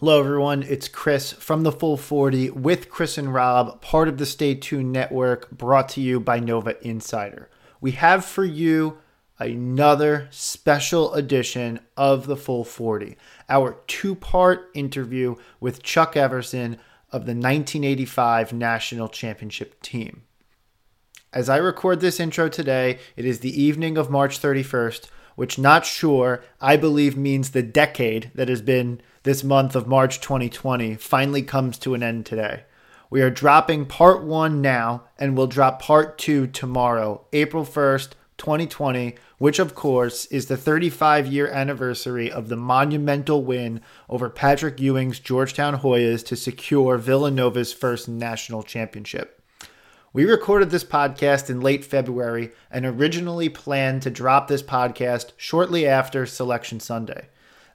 Hello, everyone. It's Chris from the Full 40 with Chris and Rob, part of the Stay Tuned Network, brought to you by Nova Insider. We have for you another special edition of the Full 40, our two part interview with Chuck Everson of the 1985 National Championship team. As I record this intro today, it is the evening of March 31st, which, not sure, I believe means the decade that has been this month of March 2020 finally comes to an end today. We are dropping part one now, and we'll drop part two tomorrow, April 1st, 2020, which of course is the 35 year anniversary of the monumental win over Patrick Ewing's Georgetown Hoyas to secure Villanova's first national championship. We recorded this podcast in late February and originally planned to drop this podcast shortly after Selection Sunday.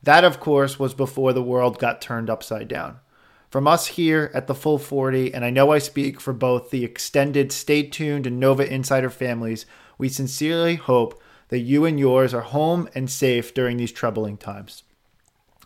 That, of course, was before the world got turned upside down. From us here at the Full 40, and I know I speak for both the extended Stay Tuned and Nova Insider families, we sincerely hope that you and yours are home and safe during these troubling times.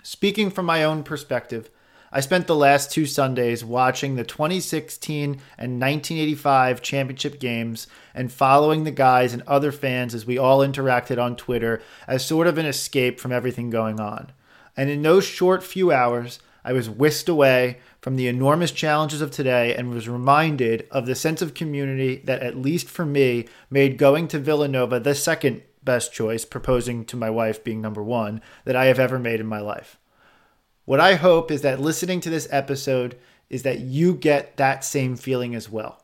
Speaking from my own perspective, I spent the last two Sundays watching the 2016 and 1985 championship games and following the guys and other fans as we all interacted on Twitter as sort of an escape from everything going on. And in those short few hours, I was whisked away from the enormous challenges of today and was reminded of the sense of community that, at least for me, made going to Villanova the second best choice, proposing to my wife being number one, that I have ever made in my life. What I hope is that listening to this episode is that you get that same feeling as well.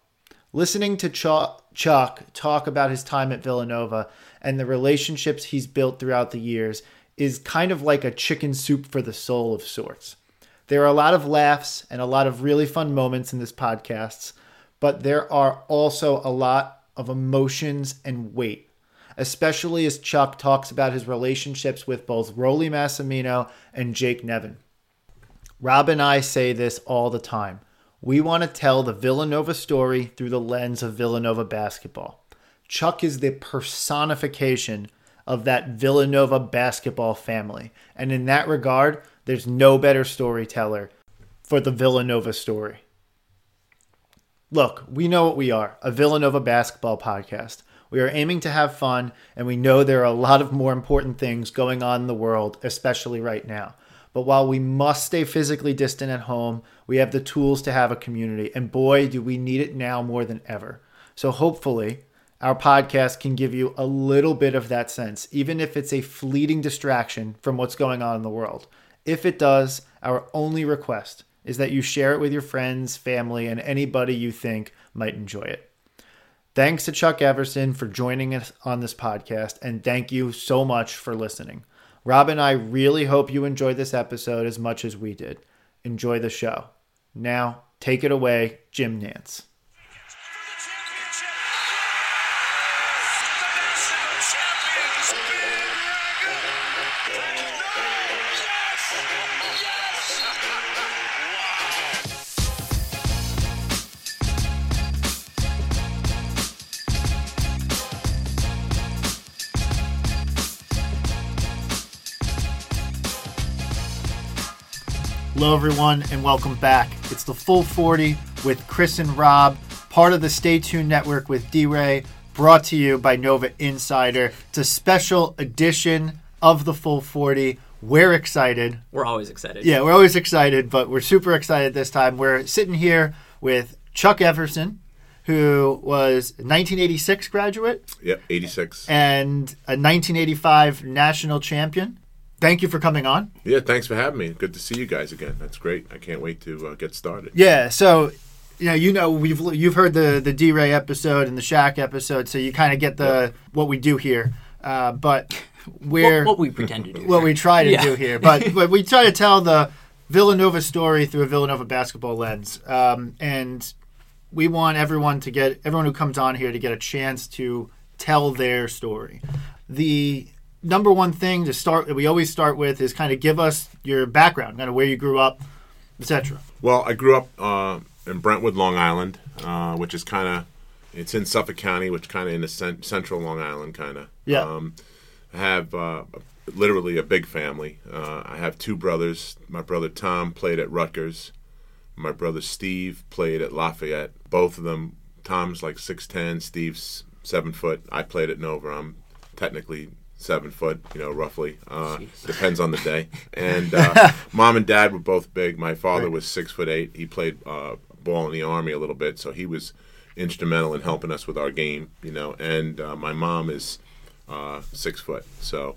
Listening to Chuck, talk about his time at Villanova and the relationships he's built throughout the years is kind of like a chicken soup for the soul of sorts. There are a lot of laughs and a lot of really fun moments in this podcast, but there are also a lot of emotions and weight, especially as Chuck talks about his relationships with both Rollie Massimino and Jake Nevin. Rob and I say this all the time. We want to tell the Villanova story through the lens of Villanova basketball. Chuck is the personification of that Villanova basketball family. And in that regard, there's no better storyteller for the Villanova story. Look, we know what we are a Villanova basketball podcast. We are aiming to have fun, and we know there are a lot of more important things going on in the world, especially right now. But while we must stay physically distant at home, we have the tools to have a community. And boy, do we need it now more than ever. So hopefully, our podcast can give you a little bit of that sense, even if it's a fleeting distraction from what's going on in the world. If it does, our only request is that you share it with your friends, family, and anybody you think might enjoy it. Thanks to Chuck Everson for joining us on this podcast, and thank you so much for listening. Rob and I really hope you enjoyed this episode as much as we did. Enjoy the show. Now, take it away, Jim Nantz. Hello, everyone, and welcome back. It's the Full 40 with Chris and Rob, part of the Stay Tuned Network with D Ray, brought to you by Nova Insider. It's a special edition of the Full 40. We're excited. We're always excited. Yeah, we're always excited, but we're super excited this time. We're sitting here with Chuck Everson, who was a 1986 graduate Yep, 86. and a 1985 national champion. Thank you for coming on. Yeah, thanks for having me. Good to see you guys again. That's great. I can't wait to uh, get started. Yeah, so you know, you know, we've you've heard the the D Ray episode and the Shack episode, so you kind of get the what we do here. Uh, but we're What, what we pretend to do. what we try to Yeah. do here, but but we try to tell the Villanova story through a Villanova basketball lens, um, and we want everyone to get everyone who comes on here to get a chance to tell their story. The number one thing to start that we always start with is kind of give us your background, kind of where you grew up, etc. Well, I grew up uh, in Brentwood, Long Island, uh, which is kind of it's in Suffolk County, which kind of in the cent- central Long Island, kind of. Yeah. Um, I have uh, literally a big family. Uh, I have two brothers. My brother Tom played at Rutgers. My brother Steve played at Lafayette. Both of them, Tom's like six ten, Steve's seven foot. I played at Nova. I'm technically seven foot, you know, roughly. Uh, depends on the day. And uh, mom and dad were both big. My father was six foot eight. He played uh, ball in the army a little bit, so he was instrumental in helping us with our game, you know. And uh, my mom is uh, six foot, so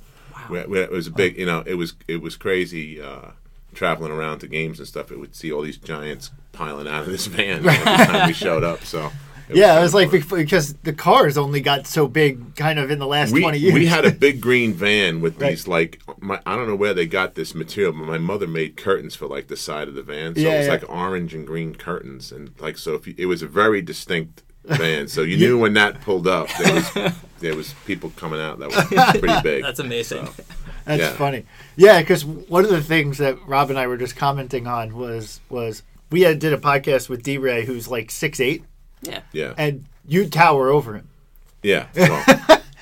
we, we, it was a big, you know, it was it was crazy. Uh, traveling around to games and stuff, it would see all these giants piling out of this van every time we showed up. So yeah, kinda it was like fun. bec- because the cars only got so big, kind of in the last we, twenty years. we had a big green van with Right. these like my, I don't know where they got this material, but my mother made curtains for like the side of the van, so Yeah, it was yeah. like orange and green curtains, and like so if you, it was a very distinct van, so you knew when that pulled up there was there was people coming out that were pretty big. That's amazing. So, That's Yeah. funny. Yeah, because one of the things that Rob and I were just commenting on was was we had did a podcast with D Ray, who's like six eight, Yeah. yeah, and you tower over him. yeah, well,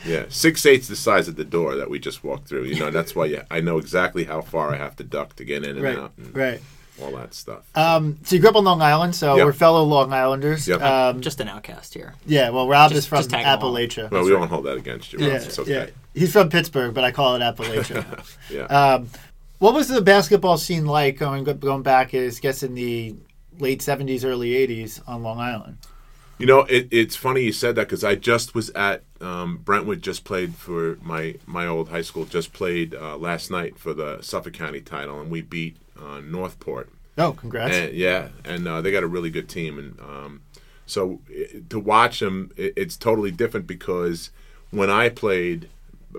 yeah. Six eighths the size of the door that we just walked through. You know, that's why yeah, I know exactly how far I have to duck to get in and Right, out and right. all that stuff. Um, so you grew up on Long Island, so Yep. we're fellow Long Islanders. Yep. Um, Just an outcast here. yeah, well, Rob just- is from just along. Appalachia. well, we won't hold that against you. Rob. yeah, it's okay. yeah. He's from Pittsburgh, but I call it Appalachia. Yeah. Um, what was the basketball scene like going going back? Is guess in the late seventies, early eighties on Long Island. You know, it, it's funny you said that because I just was at um, Brentwood. Just played for my my old high school. Just played uh, last night for the Suffolk County title, and we beat uh, Northport. Oh, congrats! And, yeah, and uh, they got a really good team, and um, so i to watch them, it, it's totally different because when I played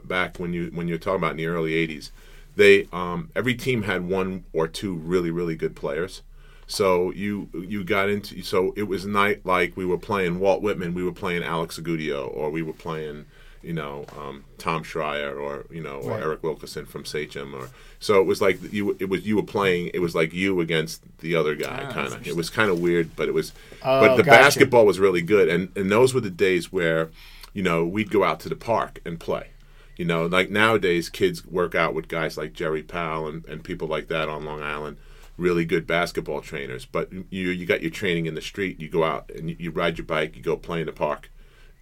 back when you when you're talking about in the early '80s, they um, every team had one or two really really good players. So you you got into so it was night like we were playing Walt Whitman, we were playing Alex Agudio, or we were playing you know um, Tom Schreier, or you know or Right. Eric Wilkerson from Sachem, or so it was like you it was you were playing it was like you against the other guy Ah, kind of. It was kind of weird, but it was Oh, but the gotcha. basketball was really good, and and those were the days where you know we'd go out to the park and play. You know, like nowadays, kids work out with guys like Jerry Powell and, and people like that on Long Island, really good basketball trainers. But you you got your training in the street. You go out and you, you ride your bike. You go play in the park,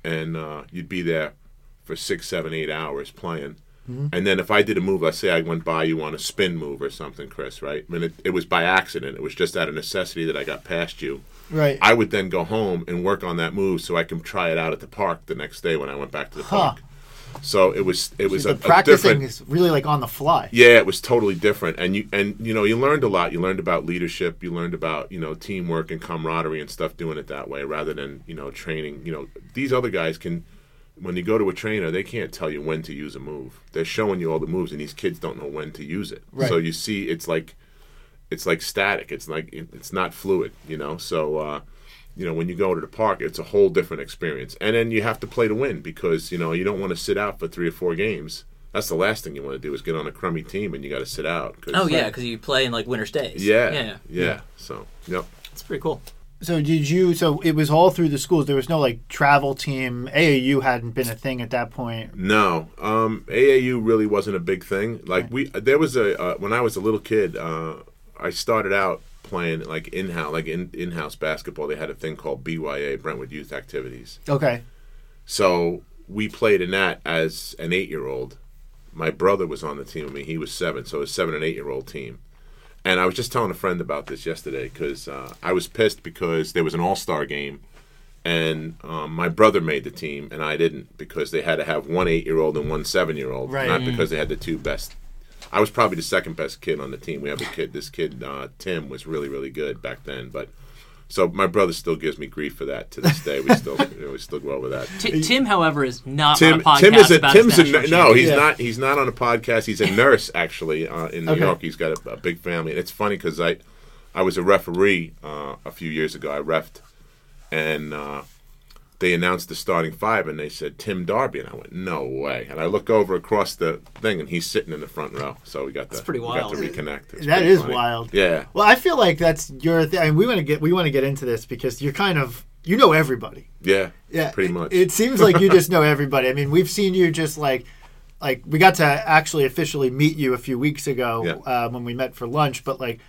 and uh, you'd be there for six, seven, eight hours playing. And then if I did a move, let's say I went by you on a spin move or something, Chris, right? I mean, it, it was by accident. It was just out of necessity that I got past you. Right. I would then go home and work on that move so I can try it out at the park the next day when I went back to the Huh. park. So it was it was the a, a practicing different. is really like on the fly. Yeah, it was totally different, and you and you know you learned a lot. You learned about leadership. You learned about you know teamwork and camaraderie and stuff. Doing it that way rather than you know training. You know these other guys can. When you go to a trainer, they can't tell you when to use a move. They're showing you all the moves, and these kids don't know when to use it. Right. So you see, it's like it's like static. It's like it's not fluid, you know. So uh, you know when you go to the park, it's a whole different experience. And then you have to play to win because you know you don't want to sit out for three or four games. That's the last thing you want to do is get on a crummy team and you got to sit out. 'cause- Oh yeah, because you play in like winter stays. yeah, yeah, yeah, So yep. It's pretty cool. So did you? So it was all through the schools. There was no like travel team. AAU hadn't been a thing at that point. No, um, AAU really wasn't a big thing. Like we, there was a uh, when I was a little kid, uh, I started out playing like in house, like in in house basketball. They had a thing called BYA Brentwood Youth Activities. Okay. So we played in that as an eight year old. My brother was on the team with me. He was seven, so it was seven and eight year old team. And I was just telling a friend about this yesterday because uh, I was pissed because there was an all star game, and um, my brother made the team and I didn't because they had to have one eight year old and one seven year old, Right. not because they had the two best. I was probably the second best kid on the team. We have a kid. This kid uh, Tim was really really good back then, but. So my brother still gives me grief for that to this day. We still you know, we still go over that. T- Tim, however, is not Tim, on a podcast Tim is a about Tim's a no. He's Yeah. not. He's not on a podcast. He's a nurse actually uh, in New Okay. York. He's got a, a big family. And it's funny because I, I was a referee uh, a few years ago. I refed, and uh, they announced the starting five, and they said Tim Darby, and I went, no way. And I look over across the thing, and he's sitting in the front row. So we got to pretty we got to reconnect. It's That pretty is funny. wild. Yeah. Well, I feel like that's your thing. I mean, we want to get we want to get into this because you're kind of you know everybody. Yeah. Yeah, Pretty it- much. It, seems like you just know everybody. I mean, we've seen you just like like we got to actually officially meet you a few weeks ago Yeah. uh, when we met for lunch, but like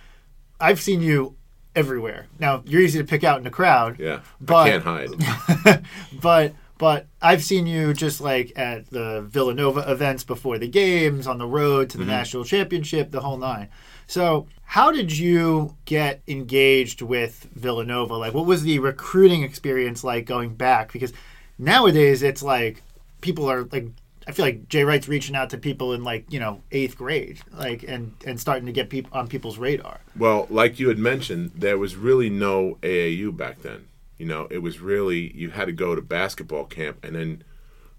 I've seen you everywhere. Now you're easy to pick out in the crowd. Yeah, But- I can't hide. but but I've seen you just like at the Villanova events before the games, on the road to the mm-hmm. national championship, the whole nine. So, how did you get engaged with Villanova? Like, what was the recruiting experience like going back? Because nowadays it's like people are like, I feel like Jay Wright's reaching out to people in like you know eighth grade, like and and starting to get people on people's radar. Well, like you had mentioned, there was really no AAU back then. You know, it was really you had to go to basketball camp, and then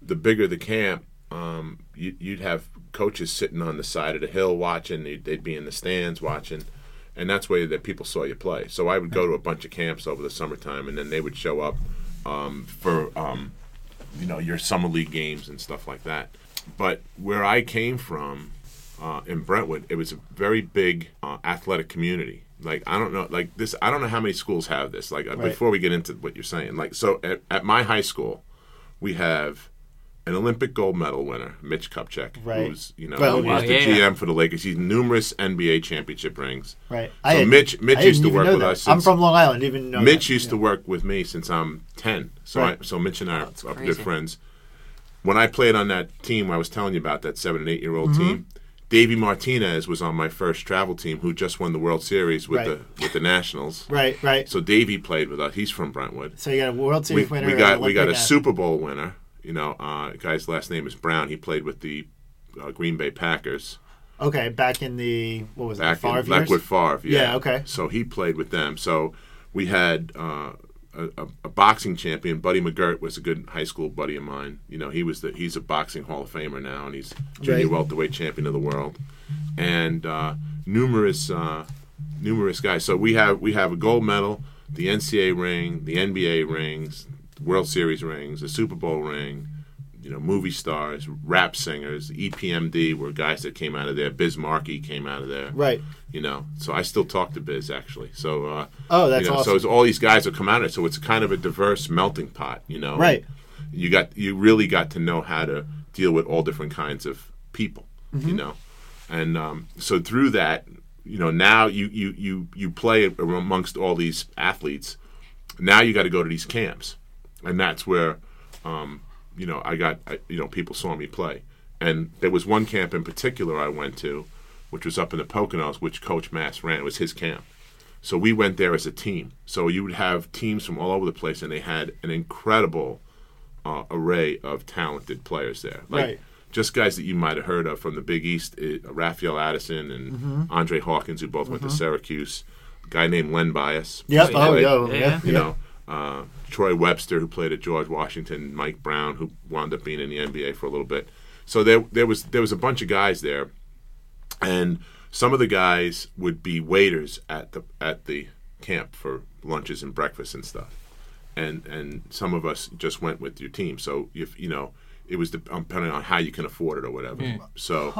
the bigger the camp, um, you, you'd have coaches sitting on the side of the hill watching. They'd, they'd be in the stands watching, and that's where that people saw you play. So I would go to a bunch of camps over the summertime, and then they would show up um, for um, you know your summer league games and stuff like that. But where I came from, uh, in Brentwood, it was a very big uh, athletic community. Like I don't know, like this. I don't know how many schools have this. Like uh, Right. before we get into what you're saying, like so at, at my high school, we have an Olympic gold medal winner, Mitch Kupchak, Right. who's you know Well, who's wow, the yeah, GM yeah. for the Lakers. He's numerous NBA championship rings. Right. So Mitch- Mitch I used to work with that. us I'm from Long Island. Even know Mitch that. used Yeah. to work with me since I'm 10. So Right. I, so Mitch and I are, that's are good friends. When I played on that team I was telling you about, that seven and eight year Mm-hmm. old team, Davey Martinez was on my first travel team who just won the World Series with Right. the with the Nationals. Right. Right. So Davey played with us. He's from Brentwood. So you got a World We, Series winner. we got we got a Olympic Super Bowl winner. You know, uh, guy's last name is Brown. He played with the uh, Green Bay Packers Okay, back in the what was back it? Favre in back years? Favre. Yeah. Yeah, okay. So he played with them. So we had uh, a, a, a boxing champion. Buddy McGirt was a good high school buddy of mine. You know, he was the he's a boxing Hall of Famer now, and he's junior Right. welterweight champion of the world, and uh, numerous uh, numerous guys. So we have we have a gold medal, the NCAA ring, the NBA rings, World Series rings, the Super Bowl ring. You know, movie stars, rap singers, EPMD were guys that came out of there. Biz Markie came out of there Right. you know. So I still talk to Biz actually. So uh, Oh, that's you know, awesome. So it's all these guys that come out of it. So it's kind of a diverse melting pot, you know. Right. You got you really got to know how to deal with all different kinds of people, Mm-hmm. you know, and um, so through that, you know, now you you you you play amongst all these athletes. Now you got to go to these camps, and that's where, um, you know, I got I, you know people saw me play, and there was one camp in particular I went to, which was up in the Poconos, which Coach Mass ran. It was his camp. So we went there as a team. So you would have teams from all over the place, and they had an incredible uh, array of talented players there. Like Right. just guys that you might have heard of from the Big East, uh, Rafael Addison and Mm-hmm. Andre Hawkins, who both went to Syracuse. A guy named Len Bias. Yep. who Oh, played- yo, Yeah, yeah. yeah. you know, uh, Troy Webster, who played at George Washington, Mike Brown, who wound up being in the NBA for a little bit. So there, there was there was a bunch of guys there, and some of the guys would be waiters at the at the camp for lunches and breakfast and stuff, and and some of us just went with your team. So if you know, it was dep- depending on how you can afford it or whatever. So.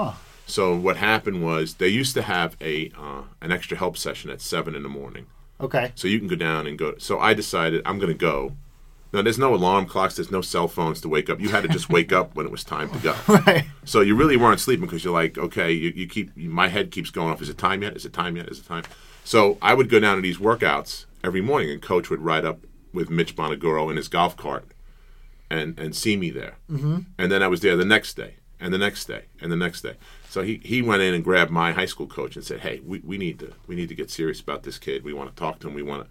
So what happened was they used to have a uh, an extra help session at seven in the morning, Okay. so you can go down and go. So I decided I'm going to go. Now there's no alarm clocks, there's no cell phones to wake up. You had to just wake up when it was time to go. Right. So you really weren't sleeping because you're like, okay, you, you keep my head keeps going off. Is it time yet? Is it time yet? Is it time? So I would go down to these workouts every morning, and Coach would ride up with Mitch Bonaguro in his golf cart and and see me there. Mm-hmm. And then I was there the next day, and the next day, and the next day. So he, he went in and grabbed my high school coach and said, "Hey, we, we need to we need to get serious about this kid. We want to talk to him. We want to."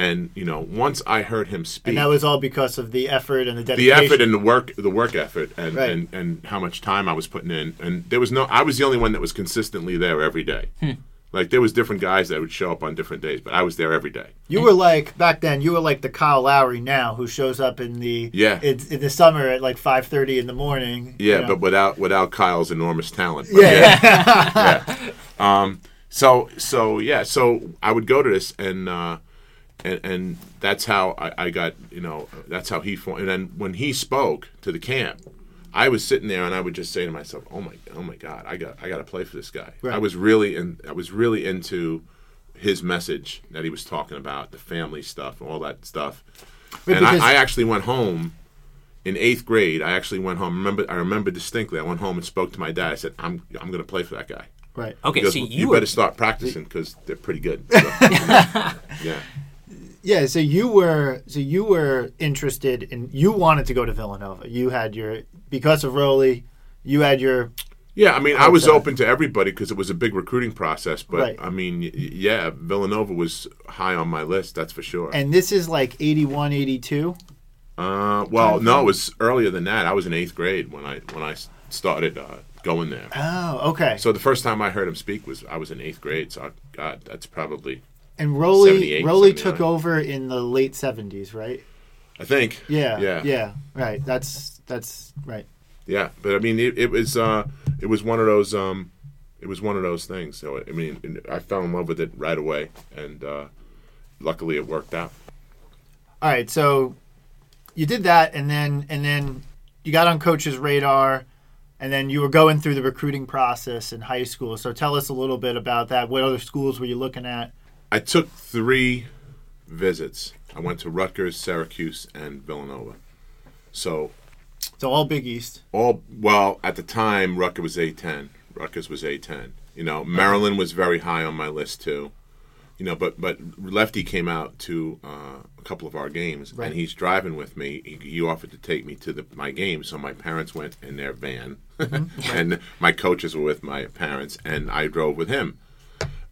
And you know, once I heard him speak, And that was all because of the effort and the dedication. the effort and the work the work effort and, Right. and and how much time I was putting in and there was no I was the only one that was consistently there every day. Hmm. Like there was different guys that would show up on different days but I was there every day You were like back then. You were like the Kyle Lowry now, who shows up in the Yeah. in, in the summer at like five thirty in the morning. yeah you know. but without without Kyle's enormous talent But yeah, yeah. Um, so so yeah, so I would go to this and uh, and and that's how I, I got you know that's how he formed. And then when he spoke to the camp, I was sitting there and I would just say to myself, "Oh my oh my God, I got I got to play for this guy." Right. I was really in I was really into his message that he was talking about the family stuff all that stuff. Right, and I, I actually went home in eighth grade, I actually went home. Remember, I remember distinctly. I went home and spoke to my dad. I said, "I'm I'm going to play for that guy." Right. Okay, goes, so you, you were better start practicing because they're pretty good. So, yeah, Yeah. So you were so you were interested in you wanted to go to Villanova. You had your because of Rollie. You had your yeah. I mean, I was open to everybody because it was a big recruiting process. But Right. I mean, yeah, Villanova was high on my list. That's for sure. and this is like 81, 82. Uh, well, no, it was earlier than that. I was in eighth grade when I when I started uh, going there. Oh, okay. So the first time I heard him speak was I was in eighth grade. So God, that's probably and Rollie 78, Rollie 79. took over in the late 70s, right? I think. Yeah. Yeah. Yeah. Right. That's that's right. Yeah, but I mean, it, it was uh, it was one of those um, it was one of those things. So I mean, I fell in love with it right away, and uh, luckily it worked out. All right, so you did that, and then and then you got on coach's radar, and then you were going through the recruiting process in high school. So tell us a little bit about that. What other schools were you looking at? I took three visits. I went to Rutgers, Syracuse, and Villanova. So So all Big East. all well at the time, Rutgers was A ten. Rutgers was A ten. You know, Maryland was very high on my list too. You know, but but Lefty came out to uh, a couple of our games, Right. and he's driving with me. He, he offered to take me to the, my game, so my parents went in their van, and my coaches were with my parents, and I drove with him.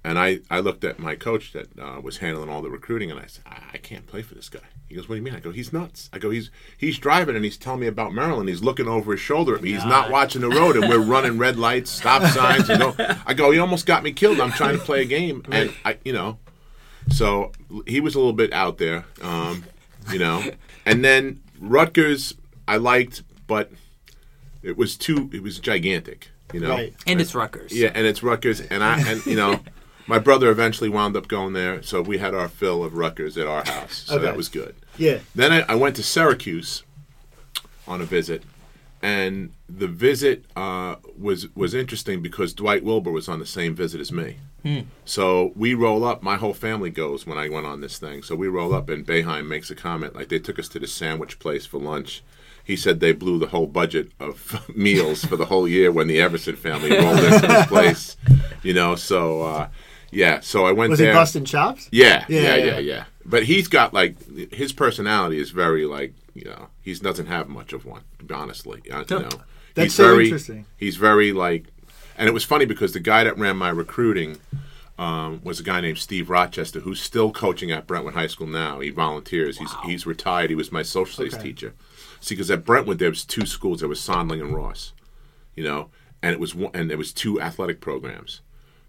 And I, I looked at my coach that uh, was handling all the recruiting, and I said, I, I can't play for this guy. He goes, What do you mean? I go, He's nuts. I go, He's he's driving and he's telling me about Maryland. He's looking over his shoulder at me. He's not watching the road, and we're running red lights, stop signs. You know, I go, He almost got me killed. I'm trying to play a game, and I, you know, so he was a little bit out there, um, you know. And then Rutgers, I liked, but it was too. It was gigantic, you know. Right. and it's Rutgers. Yeah, and it's Rutgers, and I and you know, my brother eventually wound up going there, so we had our fill of Rutgers at our house, so Okay. that was good. Yeah. Then I, I went to Syracuse on a visit, and the visit uh, was was interesting because Dwight Wilbur was on the same visit as me. So we roll up. My whole family goes when I went on this thing. So we roll up, and Boeheim makes a comment like they took us to the sandwich place for lunch. He said they blew the whole budget of meals for the whole year when the Everson family rolled into this place. You know, so uh, yeah. So I went Was there. it busting chops? Yeah, Yeah, yeah, yeah. yeah, yeah, But he's got like his personality is very like you know he doesn't have much of one. Honestly, uh, you know That's he's so very interesting. he's very like, and it was funny because the guy that ran my recruiting um, was a guy named Steve Rochester who's still coaching at Brentwood High School now. He volunteers. He's he's retired. He was my social studies Okay. teacher. See, because at Brentwood there was two schools. There was Sonderling and Ross, you know, and it was one, and there was two athletic programs.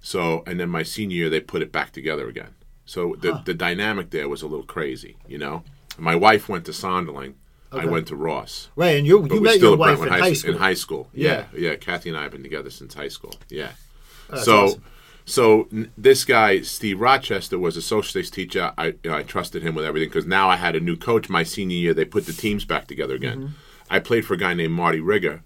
So, and then my senior year, they put it back together again. So the the dynamic there was a little crazy, you know. My wife went to Sonderling. I went to Ross. Right, and you you met still your wife in high, high school. In high school, yeah, Yeah. yeah. Kathy and I have been together since high school. Yeah. That's so, awesome. so n- this guy Steve Rochester was a social studies teacher. I you know, I trusted him with everything because now I had a new coach. My senior year, they put the teams back together again. Mm-hmm. I played for a guy named Marty Rigger,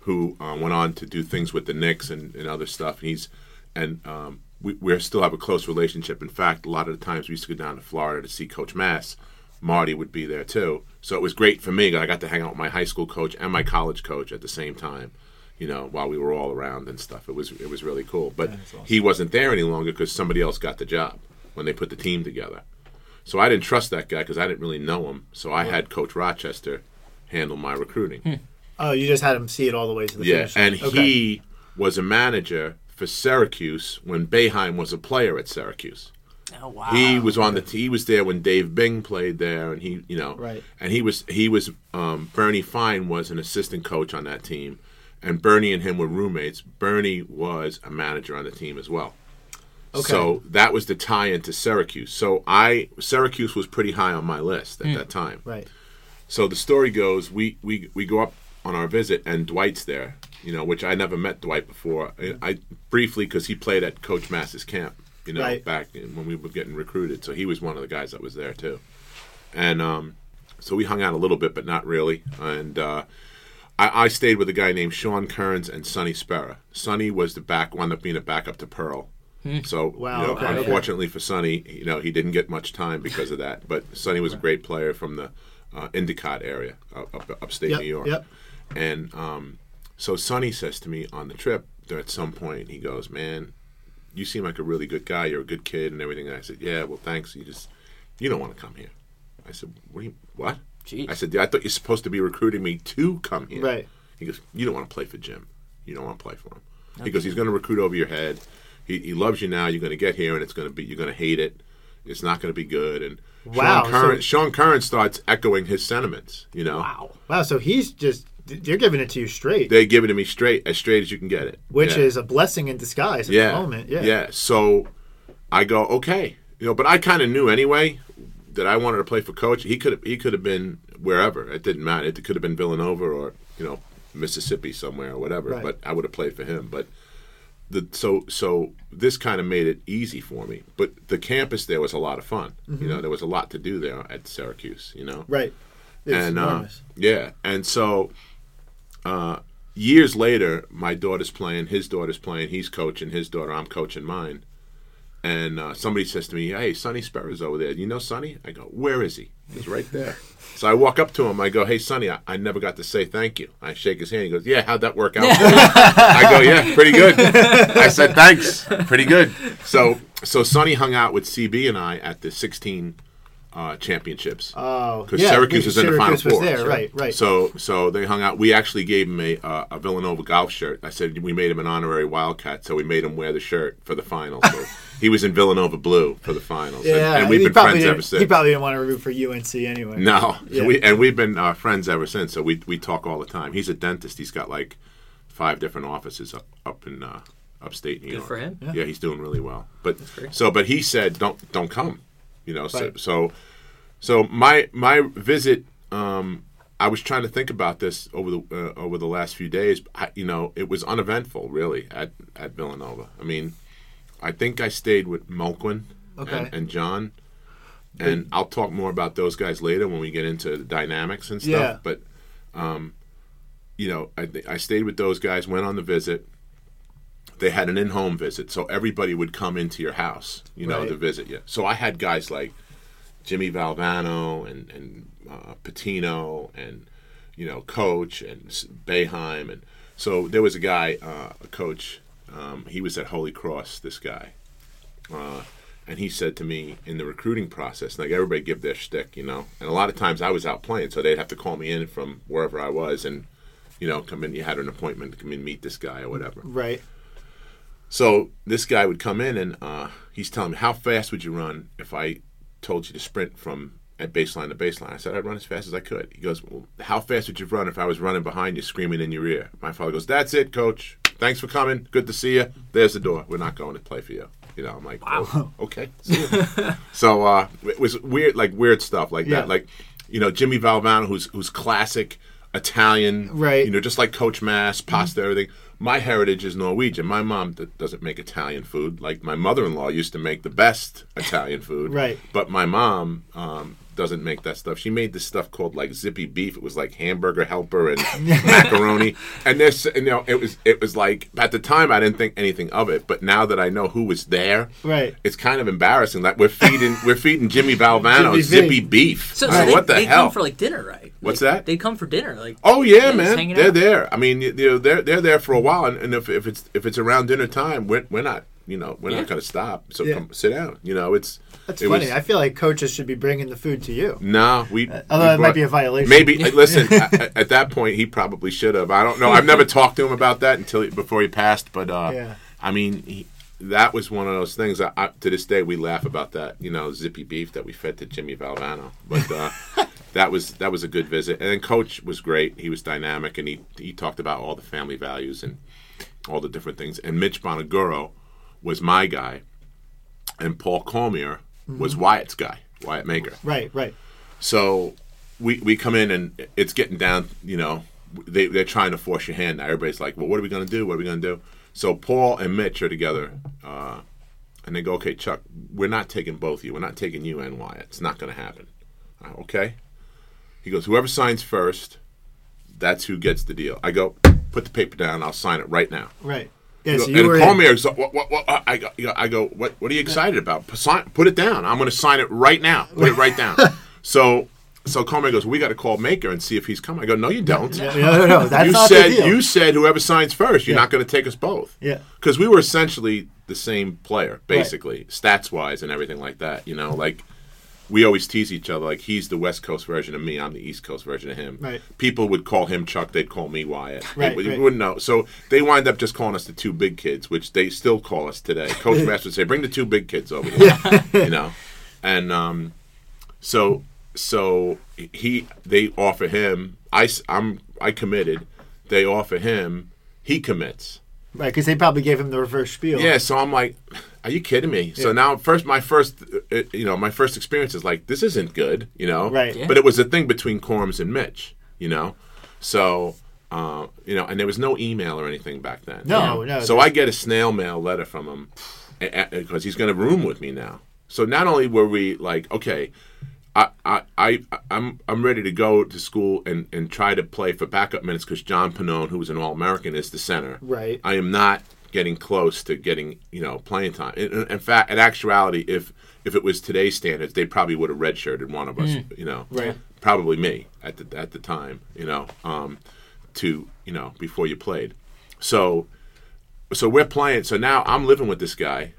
who uh, went on to do things with the Knicks and, and other stuff. And he's and um, we we still have a close relationship. In fact, a lot of the times we used to go down to Florida to see Coach Mass. Marty would be there too, so it was great for me. I got to hang out with my high school coach and my college coach at the same time. You know, while we were all around and stuff, it was it was really cool. But he wasn't there any longer because somebody else got the job when they put the team together. So I didn't trust that guy because I didn't really know him. So I had Coach Rochester handle my recruiting. Oh, you just had him see it all the way to the Yeah, finish. line. and Okay. he was a manager for Syracuse when Boeheim was a player at Syracuse. Oh wow. He was on the he was there when Dave Bing played there, and he you know Right. and he was he was um, Bernie Fine was an assistant coach on that team, and Bernie and him were roommates. Bernie was a manager on the team as well. Okay. So that was the tie into Syracuse. So I Syracuse was pretty high on my list at that time. right. So the story goes, we, we, we go up on our visit, and Dwight's there, you know, which I never met Dwight before. I, I briefly because he played at Coach Mass's camp, you know, Right. back in, when we were getting recruited. So he was one of the guys that was there too, and um, so we hung out a little bit, but not really. And uh, I, I stayed with a guy named Sean Kerins and Sonny Spera. Sonny was the back, wound up being a backup to Pearl. So, Wow, you know, okay, okay. unfortunately for Sonny, you know, he didn't get much time because of that. But Sonny was a great player from the uh, Endicott area, up, up upstate Yep, New York. yep. And um, so Sonny says to me on the trip, there at some point, he goes, "Man, you seem like a really good guy. You're a good kid and everything." And I said, "Yeah, well, thanks. You just you don't want to come here." I said, "What? Do you, what?" Jeez. I said, "I thought you're supposed to be recruiting me to come here." Right. He goes, "You don't want to play for Jim. You don't want to play for him." He goes, "He's going to recruit over your head. He, he loves you now. You're going to get here, and it's going to be you're going to hate it. It's not going to be good." And Wow, Sean Kerins, so- Sean Kerins starts echoing his sentiments. You know, Wow. Wow, so he's just they're giving it to you straight, they give it to me straight, as straight as you can get it. which Yeah. is a blessing in disguise at yeah, the moment. Yeah. yeah. So I go, okay, you know, but I kind of knew anyway that I wanted to play for coach. He could have he could have been wherever. It didn't matter. It could have been Villanova or you know Mississippi somewhere or whatever. Right. But I would have played for him. But the so so this kind of made it easy for me. But the campus there was a lot of fun. You know, there was a lot to do there at Syracuse. You know, Mm-hmm. Right. It's and uh, yeah, and so uh, years later, my daughter's playing, his daughter's playing, he's coaching his daughter, I'm coaching mine, and uh, somebody says to me, "Hey, Sonny Spera's over there. You know Sonny?" I go, "Where is he?" He's right there. So I walk up to him. I go, "Hey, Sonny, I, I never got to say thank you." I shake his hand. He goes, "Yeah, how'd that work out?" I go, "Yeah, pretty good." I said, "Thanks, pretty good." So so Sonny hung out with CB and I at the 16 uh, championships Oh, because yeah, Syracuse was in the final Syracuse was four. there, right, right. So, so they hung out. We actually gave him a uh, a Villanova golf shirt. I said we made him an honorary Wildcat, so we made him wear the shirt for the finals. So he was in Villanova blue for the finals, yeah, and, we've he been friends ever since. He probably didn't want to root for UNC anyway. no, Yeah. we, and we've been uh, friends ever since. So we we talk all the time. He's a dentist. He's got like five different offices up up in uh, upstate New Good York. for him. Yeah. he's doing really well. But so, but he said, "Don't don't come," you know. So Right. so, so my my visit. Um, I was trying to think about this over the uh, over the last few days. I, you know, it was uneventful, really, at at Villanova. I mean, I think I stayed with Mulquin Okay. and, and John, and I'll talk more about those guys later when we get into the dynamics and stuff. Yeah. But, um, you know, I, I stayed with those guys, went on the visit. They had an in-home visit, so everybody would come into your house, you know, Right. to visit you. So I had guys like Jimmy Valvano and and uh, Pitino and you know Coach and Boeheim and so there was a guy, uh, a coach. Um, he was at Holy Cross. This guy, uh, and he said to me in the recruiting process, like everybody give their shtick, you know. And a lot of times I was out playing, so they'd have to call me in from wherever I was, and you know, come in. You had an appointment to come in meet this guy or whatever. Right. So this guy would come in and uh, he's telling me, "How fast would you run if I told you to sprint from at baseline to baseline?" I said, "I'd run as fast as I could." He goes, well, "How fast would you run if I was running behind you, screaming in your ear?" My father goes, "That's it, coach. Thanks for coming. Good to see you. There's the door. We're not going to play for you." You know, I'm like, "Oh, okay." So uh, it was weird, like weird stuff like Yeah. that, like you know Jimmy Valvano, who's who's classic Italian, Right. You know, just like Coach Mass, pasta, everything. My heritage is Norwegian. My mom d- doesn't make Italian food. Like my mother-in-law used to make the best Italian food, Right. But my mom um, doesn't make that stuff. She made this stuff called like zippy beef. It was like hamburger helper and macaroni. And this, you know, it was it was like at the time I didn't think anything of it, but now that I know who was there, Right. It's kind of embarrassing that we're feeding we're feeding Jimmy Valvano Jimmy V. zippy beef. So, I so mean, they, what the they hell? come for like dinner, right? What's Like, that? They come for dinner, like. Oh yeah, just man, they're out? there. I mean, you know, they're they're there for a while, and, and if, if it's if it's around dinner time, we're, we're not, you know, we're Yeah. not going to stop. So Yeah. come sit down. You know, it's That's it funny. was- I feel like coaches should be bringing the food to you. no, we. Although we it might be a violation. Maybe listen. at, at that point, he probably should have. I don't know. I've never talked to him about that until he, before he passed. But uh, Yeah. I mean, he, that was one of those things. That I, to this day, we laugh about that. You know, zippy beef that we fed to Jimmy Valvano. But uh, that was that was a good visit. And then Coach was great. He was dynamic, and he he talked about all the family values and all the different things. And Mitch Bonaguro was my guy, and Paul Cormier was Wyatt's guy, Wyatt Maker. Right. Right. So we we come in and it's getting down. You know, they they're trying to force your hand. Now everybody's like, "Well, what are we going to do? What are we going to do?" So Paul and Mitch are together, uh, and they go, "Okay, Chuck, we're not taking both of you. We're not taking you and Wyatt. It's not going to happen." Uh, okay. He goes, "Whoever signs first, that's who gets the deal." I go, "Put the paper down. I'll sign it right now." Right. Yeah. You So you and in. Cormier, so what, what, what, I go, you know, I go, what, what are you excited about? Put, sign, put it down. I'm going to sign it right now. Put it right down. so so Cormier goes, "We got to call Maker and see if he's coming." I go, "No, you don't. No, no, no. That's you not said the deal. you said whoever signs first, you're Yeah. not going to take us both." Yeah. because we were essentially the same player, basically, stats wise and everything like that. You know, like we always tease each other. Like he's the West Coast version of me, I'm the East Coast version of him. Right. People would call him Chuck, they'd call me Wyatt. Right, They- right. wouldn't know. So they wind up just calling us the two big kids, which they still call us today. Coach Master would say, "Bring the two big kids over here," you know, and um, so so he they offer him. I I'm I committed. They offer him. He commits. Right, because they probably gave him the reverse spiel. Yeah, so I'm like, are you kidding me? So now, first, my first, uh, uh, you know, my first experience is like, this isn't good, you know. Right. Yeah. But it was a thing between Corms and Mitch, you know. So, uh, you know, and there was no email or anything back then. No, no. So I get a snail mail letter from him because he's going to room with me now. So not only were we like, okay, I, I, I, I'm, I'm ready to go to school and, and try to play for backup minutes because John Pinone, who was an All American, is the center. Right. I am not getting close to getting, you know, playing time. In, in fact, in actuality, if if it was today's standards, they probably would have redshirted one of us, you know, Right. Probably me at the at the time, you know, um, to you know before you played. So, so we're playing. So now I'm living with this guy.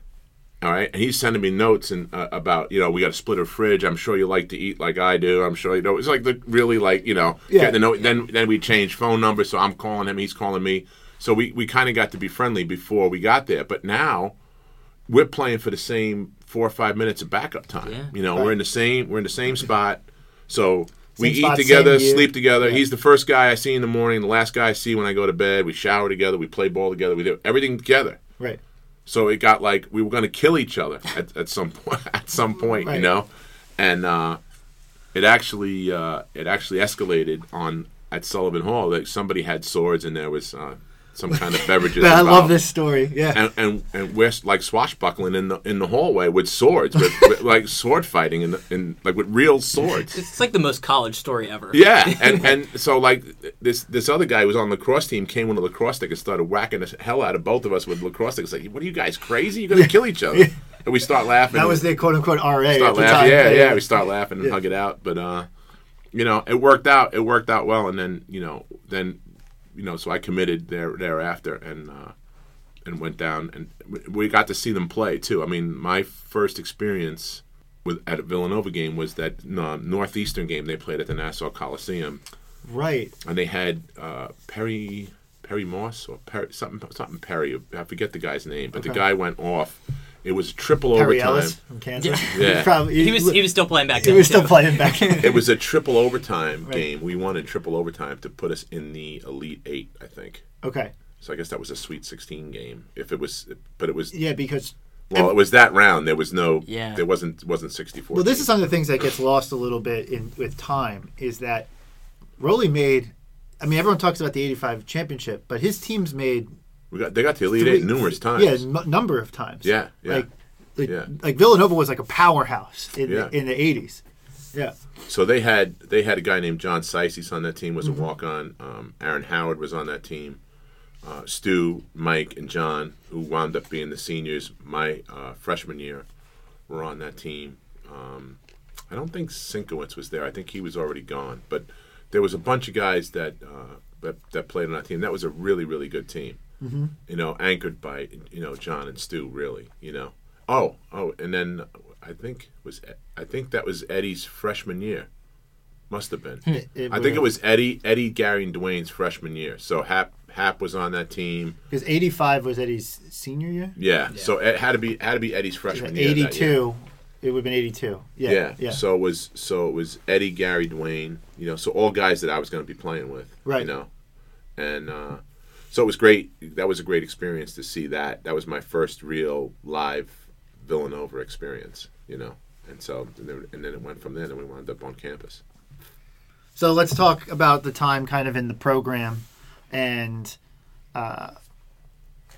All right, and he's sending me notes and uh, about you know we got to split a fridge. I'm sure you like to eat like I do. I'm sure you know it's like the really like you know Yeah. getting to know. Then then we changed phone numbers, so I'm calling him, he's calling me. So we we kind of got to be friendly before we got there, but now we're playing for the same four or five minutes of backup time. Yeah. You know, we're in the same we're in the same spot. So we Same eat spot, together, sleep together. Yeah. He's the first guy I see in the morning, the last guy I see when I go to bed. We shower together, we play ball together, we do everything together. Right. So it got like we were going to kill each other at, at some point. At some point, Right. you know, and uh, it actually uh, it actually escalated on at Sullivan Hall. Like somebody had swords and there was uh, some kind of beverages. I love this story. Yeah. And, and and we're like swashbuckling in the in the hallway with swords, with, with, like sword fighting in, the, in like with real swords. It's like the most college story ever. Yeah, and and so like this this other guy who was on the lacrosse team came with a lacrosse stick and started whacking the hell out of both of us with lacrosse sticks. Like, what are you guys crazy? You're gonna kill each other. And we start laughing. that was the quote unquote RA. start at the laughing. time. Yeah, yeah, We start laughing and Yeah. hug it out. But uh, you know, it worked out. It worked out well. And then you know, then you know, so I committed there thereafter and uh, and went down and we- got to see them play too. I mean, my first experience with at a Villanova game was that uh, northeastern game they played at the Nassau Coliseum Right. and they had uh, Perry Perry Moss or Perry, something something Perry. I forget the guy's name, but the guy went off. It was triple Perry overtime. Ellis from Kansas. Yeah. Probably, He was he was still playing back he then. was still playing back. It was a triple overtime Right. game. We won in triple overtime to put us in the Elite Eight, I think. okay. So I guess that was a Sweet 16 game. If it was, but it was Yeah, because well, it was that round. There was no, Yeah. there wasn't wasn't 64. well, this is some of the things that gets lost a little bit in with time is that Rollie made. I mean, everyone talks about the '85 championship, but his teams made we got they got to the Elite three- Eight numerous times. Yeah, a number of times. Yeah, yeah. Like, like, Yeah. like Villanova was like a powerhouse in Yeah. the, in the '80s. Yeah. So they had they had a guy named John Seises on that team. Was Mm-hmm. a walk on. Um, Aaron Howard was on that team. Uh, Stu, Mike, and John, who wound up being the seniors my uh, freshman year, were on that team. Um, I don't think Sienkiewicz was there. I think he was already gone. But there was a bunch of guys that uh, that, that played on that team. That was a really really good team. Mm-hmm. You know, anchored by you know John and Stu. Really, you know. Oh, oh, and then I think was I think that was Eddie's freshman year. Must have been. It- it I think it was. was Eddie, Eddie, Gary, and Dwayne's freshman year. So Hap, Hap was on that team. Because '85 was Eddie's senior year. Yeah. So it had to be had to be Eddie's freshman year. that year. '82. It would have been '82. Yeah. Yeah. Yeah. So it was so it was Eddie, Gary, Dwayne. You know, so all guys that I was going to be playing with. Right. You know, and uh, so it was great. That was a great experience to see that. That was my first real live Villanova experience. You know, and so and then, and then it went from there, and we wound up on campus. So let's talk about the time kind of in the program and uh,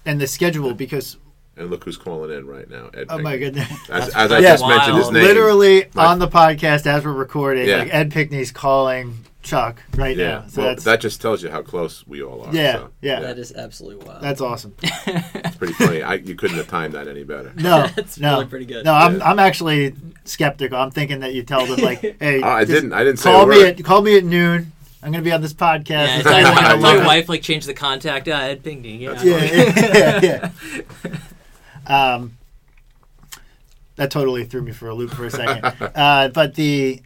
and the schedule because And look who's calling in right now, Ed. oh my goodness. As, as I just mentioned his name. Literally on the podcast as we're recording, Yeah. like Ed Pinckney's calling Chuck right Yeah. now. So well, that's that just tells you how close we all are. yeah, so, yeah, That is absolutely wild. That's awesome. It's pretty funny. I, you couldn't have timed that any better. No, That's no, really pretty good. No, I'm Yeah. I'm actually skeptical. I'm thinking that you tell them like, "Hey, Oh, I didn't. I didn't call a me at call me at noon. I'm gonna be on this podcast. Yeah, It's tell not your, gonna tell look your at- wife like changed the contact. Uh, Ed Ping Ding. Yeah. yeah, yeah, yeah. Um, that totally threw me for a loop for a second. uh, but the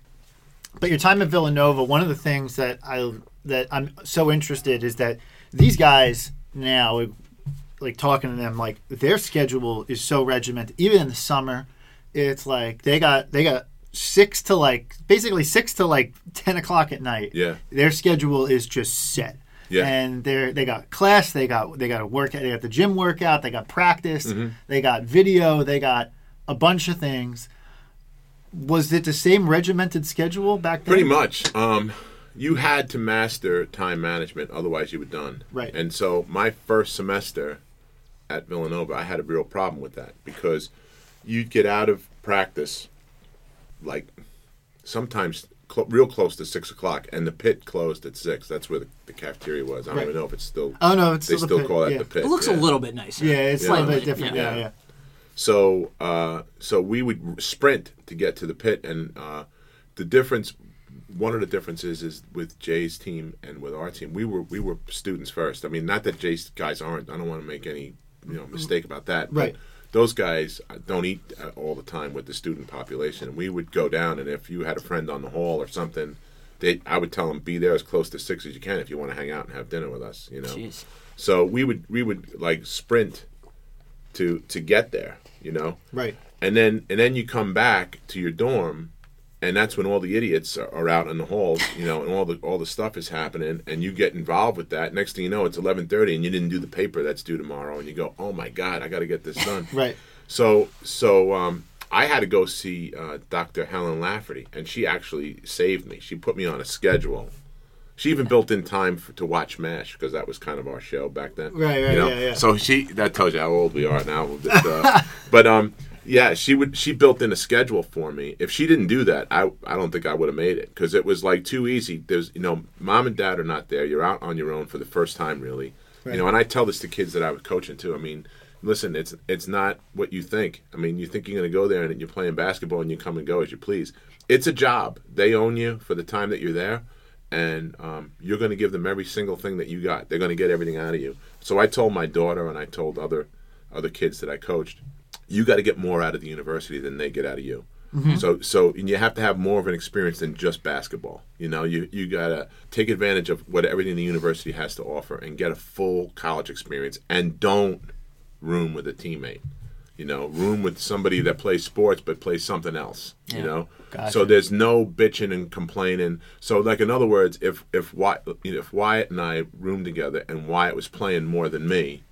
but your time at Villanova, one of the things that I that I'm so interested is that these guys now, like talking to them, like their schedule is so regimented. Even in the summer, it's like they got they got six to like basically six to like ten o'clock at night. Yeah. their schedule is just set. Yeah. And they're they got class, they got they got a workout, they got the gym workout, they got practice, Mm-hmm. they got video, they got a bunch of things. Was it the same regimented schedule back then? Pretty much. Um, you had to master time management, otherwise you were done. Right. And so my first semester at Villanova, I had a real problem with that because you'd get out of practice like sometimes cl- real close to six o'clock, and the pit closed at six. That's where the, the cafeteria was. I don't Right. even know if it's still. Oh no, it's they still, still the pit. call that yeah. the pit. It looks yeah. a little bit nicer. Yeah, it's Yeah. slightly Yeah. different. Yeah, Yeah. Yeah. So, uh, so we would sprint to get to the pit, and uh, the difference, one of the differences is with Jay's team and with our team, we were we were students first. I mean, not that Jay's guys aren't. I don't want to make any you know mistake about that. Right. But those guys uh, don't eat uh, all the time with the student population. And We would go down, and if you had a friend on the hall or something. They, I would tell them be there as close to six as you can if you want to hang out and have dinner with us. You know, Jeez. so we would we would like sprint to to get there. You know, Right. and then and then you come back to your dorm and that's when all the idiots are, out in the halls you know and all the all the stuff is happening and you get involved with that next thing you know it's 11:30 and you didn't do the paper that's due tomorrow and you go oh my god I got to get this done Right. so so um I had to go see uh, Dr. Helen Lafferty and she actually saved me she put me on a schedule she even built in time for, to watch MASH because that was kind of our show back then. Right, right, you know? yeah, yeah. So she that tells you how old we are now. But, uh, but um, yeah, she would she built in a schedule for me. If she didn't do that, I I don't think I would have made it because it was like too easy. There's you know, mom and dad are not there. You're out on your own for the first time, really. Right. You know, and I tell this to kids that I was coaching too. I mean. Listen, it's it's not what you think. I mean, you think you're going to go there and you're playing basketball and you come and go as you please. It's a job. They own you for the time that you're there and um, you're going to give them every single thing that you got. They're going to get everything out of you. So I told my daughter and I told other other kids that I coached, you got to get more out of the university than they get out of you. So so and you have to have more of an experience than just basketball. You know, you you got to take advantage of what everything the university has to offer and get a full college experience and don't room with a teammate. You know, room with somebody that plays sports but plays something else. You know, Gotcha. so there's no bitching and complaining. So, like in other words, if if Wyatt, you know, if Wyatt and I roomed together and Wyatt was playing more than me,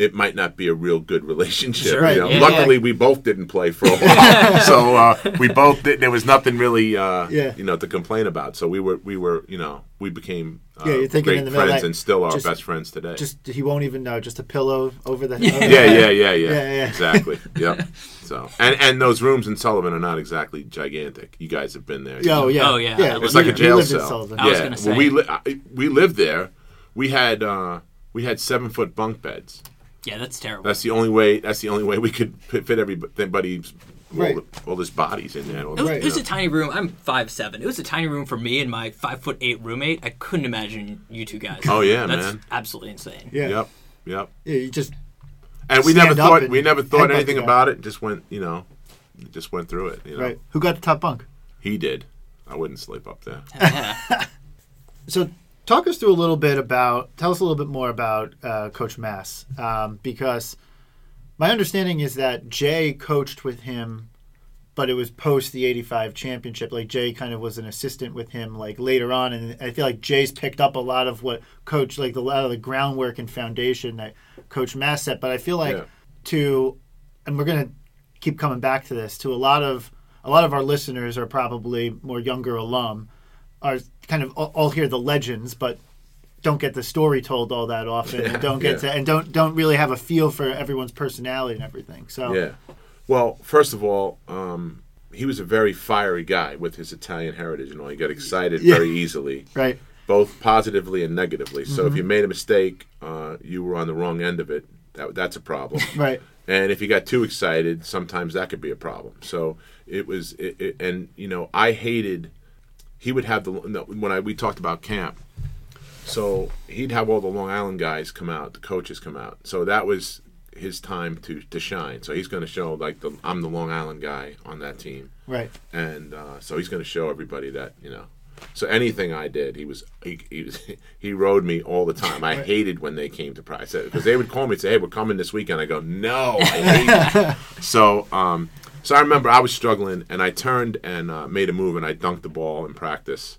it might not be a real good relationship. Sure. you know? Yeah. Luckily, we both didn't play for a while, so uh, we both did, there was nothing really, uh, Yeah. you know, to complain about. So we were we were you know we became uh, Yeah, you're thinking great in the friends that, and still are just- best friends today. Just he won't even know. Just a pillow over the. Yeah. over the yeah, head. yeah, yeah, yeah, Yeah, yeah. Exactly. Yep. So, and and those rooms in Sullivan are not exactly gigantic. You guys have been there. Oh yeah. Oh, yeah. yeah. It's It's like we- a jail lived cell. Sullivan. I was yeah. gonna When we li- I- we lived there. We had uh, we had seven foot bunk beds. Yeah, that's terrible. That's the only way. That's the only way we could fit fit everybody's Right. all, the, all this bodies in there. It was, Right. it was a tiny room. I'm five seven. It was a tiny room for me and my five foot eight roommate. I couldn't imagine you two guys. Oh, yeah, that's man. absolutely insane. Yeah. Yep. Yep. Yeah, you just And we Stand never thought we never thought anything about it. Just went, you know, just went through it. You know, right. Who got the top bunk? he did. I wouldn't sleep up there. So talk us through a little bit about. Tell us a little bit more about uh, Coach Mass, um, because my understanding is that Jay coached with him, but it was post the '85 championship. Like Jay kind of was an assistant with him, like later on, and I feel like Jay's picked up a lot of what Coach, like the, a lot of the groundwork and foundation that Coach Mass set. But I feel like Yeah. to, and we're gonna keep coming back to this. To a lot of a lot of our listeners are probably more younger alum, are kind of all, hear the legends, but don't get the story told all that often, and don't get yeah. to and don't don't really have a feel for everyone's personality and everything. So Yeah. Well, first of all, um, he was a very fiery guy with his Italian heritage and all. He got excited Yeah. very easily, right, both positively and negatively. So Mm-hmm. if you made a mistake, uh, you were on the wrong end of it. That, that's a problem. right, and if you got too excited, sometimes that could be a problem. So it was, it, it, and you know, I hated. He would have the when I we talked about camp. So he'd have all the Long Island guys come out, the coaches come out. So that was his time to to shine. So he's going to show like the I'm the Long Island guy on that team, Right. and uh, so he's going to show everybody that you know. So anything I did, he was he he, was, he rode me all the time. I hated when they came to practice because they would call me and say, "Hey, we're coming this weekend." I go, "No, I hate." so um, so I remember I was struggling, and I turned and uh, made a move, and I dunked the ball in practice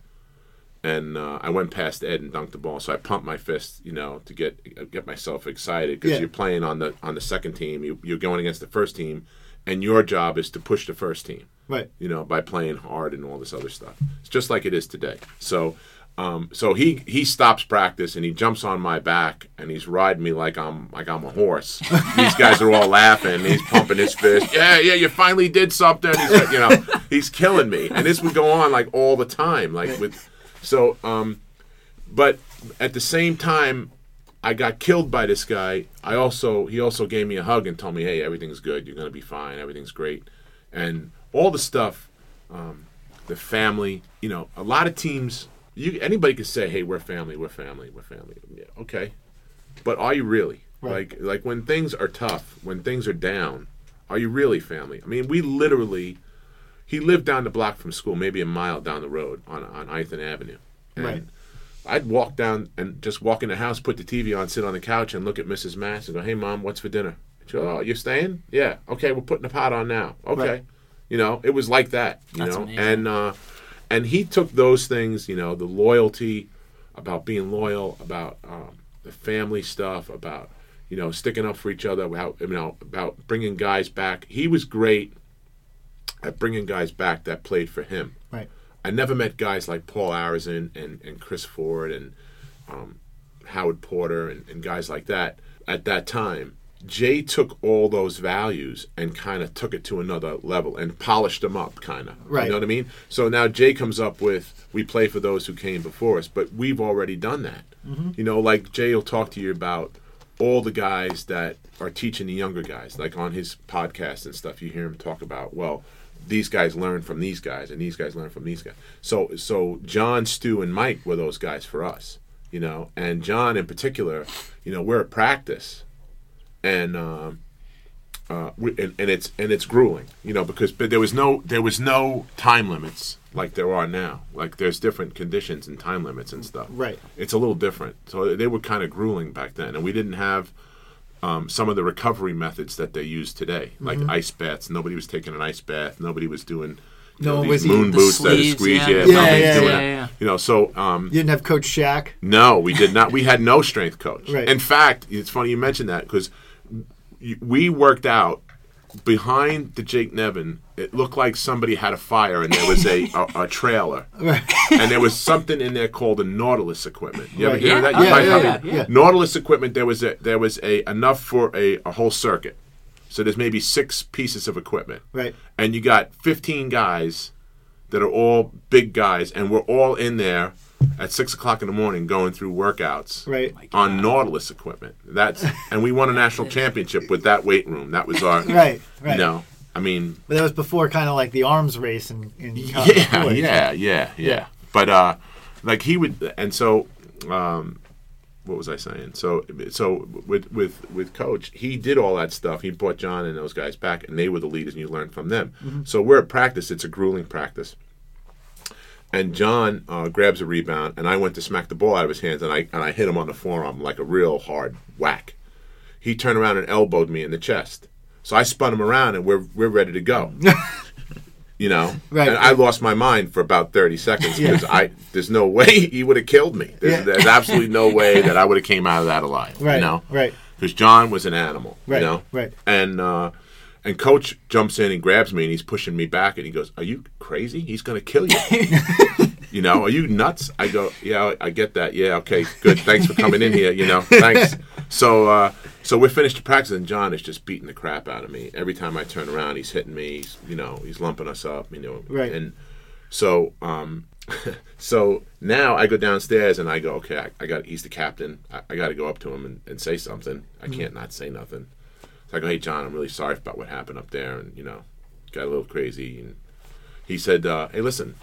and uh, I went past Ed and dunked the ball. So I pumped my fist, you know, to get get myself excited because Yeah. you're playing on the on the second team. You, you're going against the first team, and your job is to push the first team. Right. You know, by playing hard and all this other stuff. It's just like it is today. So. Um, so he he stops practice and he jumps on my back and he's riding me like I'm like I'm a horse. These guys are all laughing. He's pumping his fist. Yeah, yeah, you finally did something. He's like, you know, he's killing me. And this would go on like all the time, like with so, um, but at the same time, I got killed by this guy. I also he also gave me a hug and told me, "Hey, everything's good. You're gonna be fine. Everything's great," and all the stuff, um, the family. You know, a lot of teams. You anybody could say, "Hey, we're family. We're family. We're family." Yeah, okay, but are you really? Right. Like like when things are tough, when things are down, are you really family? I mean, we literally he lived down the block from school, maybe a mile down the road on on Ithan Avenue. And Right. I'd walk down and just walk in the house, put the TV on, sit on the couch, and look at Mrs. Mass and go, "Hey, mom, what's for dinner?" She go, "Oh, you're staying? Yeah. Okay, we're putting the pot on now. Okay." Right. You know, it was like that. You That's know, amazing. and uh, and he took those things, you know, the loyalty, about being loyal, about um, the family stuff, about you know sticking up for each other, about you know about bringing guys back. He was great at bringing guys back that played for him. Right. I never met guys like Paul Arizin and, and Chris Ford and um, Howard Porter and, and guys like that at that time. Jay took all those values and kind of took it to another level and polished them up, kind of. Right. You know what I mean? So now Jay comes up with, we play for those who came before us, but we've already done that. Mm-hmm. You know, like Jay will talk to you about all the guys that are teaching the younger guys, like on his podcast and stuff. You hear him talk about, well, these guys learn from these guys, and these guys learn from these guys. So, so John, Stu, and Mike were those guys for us, you know. And John, in particular, you know, we're at practice, and um, uh, and, and it's and it's grueling, you know, because but there was no there was no time limits like there are now. Like there's different conditions and time limits and stuff. Right. It's a little different. So they were kind of grueling back then, and we didn't have um, some of the recovery methods that they use today, like Mm-hmm. ice baths. Nobody was taking an ice bath. Nobody was doing. No know, these moon the boots that are sleeves, squeezed. yeah. Yeah, Yeah, yeah, yeah, yeah. You know, so um, You didn't have Coach Shaq. no, we did not. We had no strength coach. Right. In fact, it's funny you mentioned that because we worked out behind the Jake Nevin. It looked like somebody had a fire and there was a, a, a trailer. Right. And there was something in there called a Nautilus equipment. You ever Right. hear Yeah. that? You might yeah, have yeah, it. yeah. Nautilus equipment. There was a there was a enough for a, a whole circuit. So there's maybe six pieces of equipment Right. and you got 15 guys that are all big guys, and we're all in there at six o'clock in the morning going through workouts Right. on Nautilus equipment. That's and we won a national championship with that weight room. That was our Right. Right. You know, I mean, But that was before kind of like the arms race in, in yeah, college. yeah, yeah, yeah. But uh, like he would, and so um, what was I saying? So so with with with coach, he did all that stuff. He brought John and those guys back, and they were the leaders, and you learned from them. So we're at practice. It's a grueling practice. And John uh, grabs a rebound, and I went to smack the ball out of his hands, and I and I hit him on the forearm like a real hard whack. He turned around and elbowed me in the chest. So I spun him around, and we're we're ready to go. you know, Right. and I lost my mind for about thirty seconds because I there's no way he would have killed me. There's, Yeah. there's absolutely no way that I would have came out of that alive. Right. You know, Right. because John was an animal. Right, You know, right. And uh, and coach jumps in and grabs me and he's pushing me back and he goes, "Are you crazy? He's going to kill you." you know, are you nuts? I go, "Yeah, I get that. Yeah, okay, good. Thanks for coming in here. You know, thanks." So uh, so we're finished practice and John is just beating the crap out of me every time I turn around. He's hitting me. He's, you know, he's lumping us up. You know, Right. and so um, so now I go downstairs and I go, okay, I, I got he's the captain. I, I got to go up to him and, and say something. I can't not say nothing. So I go, hey John, I'm really sorry about what happened up there, and you know, got a little crazy. And he said, uh, hey, listen,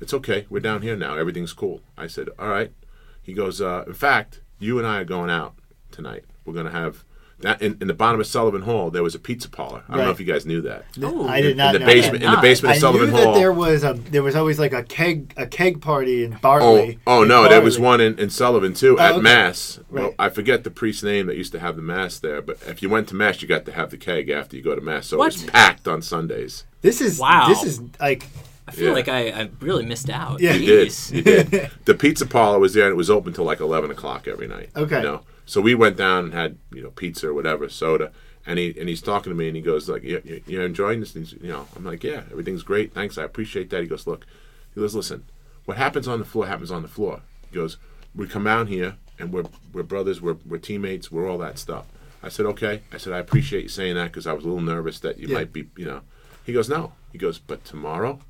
it's okay. We're down here now. Everything's cool. I said, all right. He goes, uh, in fact, you and I are going out tonight. We're gonna have. That, in, in the bottom of Sullivan Hall, there was a pizza parlor. I don't know if you guys knew that. Oh. I did not in the know basement, that. in the basement I of Sullivan knew Hall. that there was a there was always like a keg a keg party in Oh, Bartley. oh in no, there was one in, in Sullivan too Oh, at okay. Mass. Well, I forget the priest's name that used to have the Mass there, but if you went to Mass, you got to have the keg after you go to Mass. So What? it was packed on Sundays. This is Wow. This is like I feel Yeah. like I, I really missed out. Yeah. You did, you did. the pizza parlor was there, and it was open till like eleven o'clock every night. Okay. you know. So we went down and had you know pizza or whatever, soda, and he and he's talking to me, and he goes like, "You you- you're enjoying this?" He's, you know, I'm like, "Yeah, everything's great. Thanks, I appreciate that." He goes, "Look," he goes, "Listen, what happens on the floor happens on the floor." He goes, "We come out here and we're we're brothers, we're we're teammates, we're all that stuff." I said, "Okay." I said, "I appreciate you saying that because I was a little nervous that you Yeah. might be, you know." He goes, "No." He goes, "But tomorrow."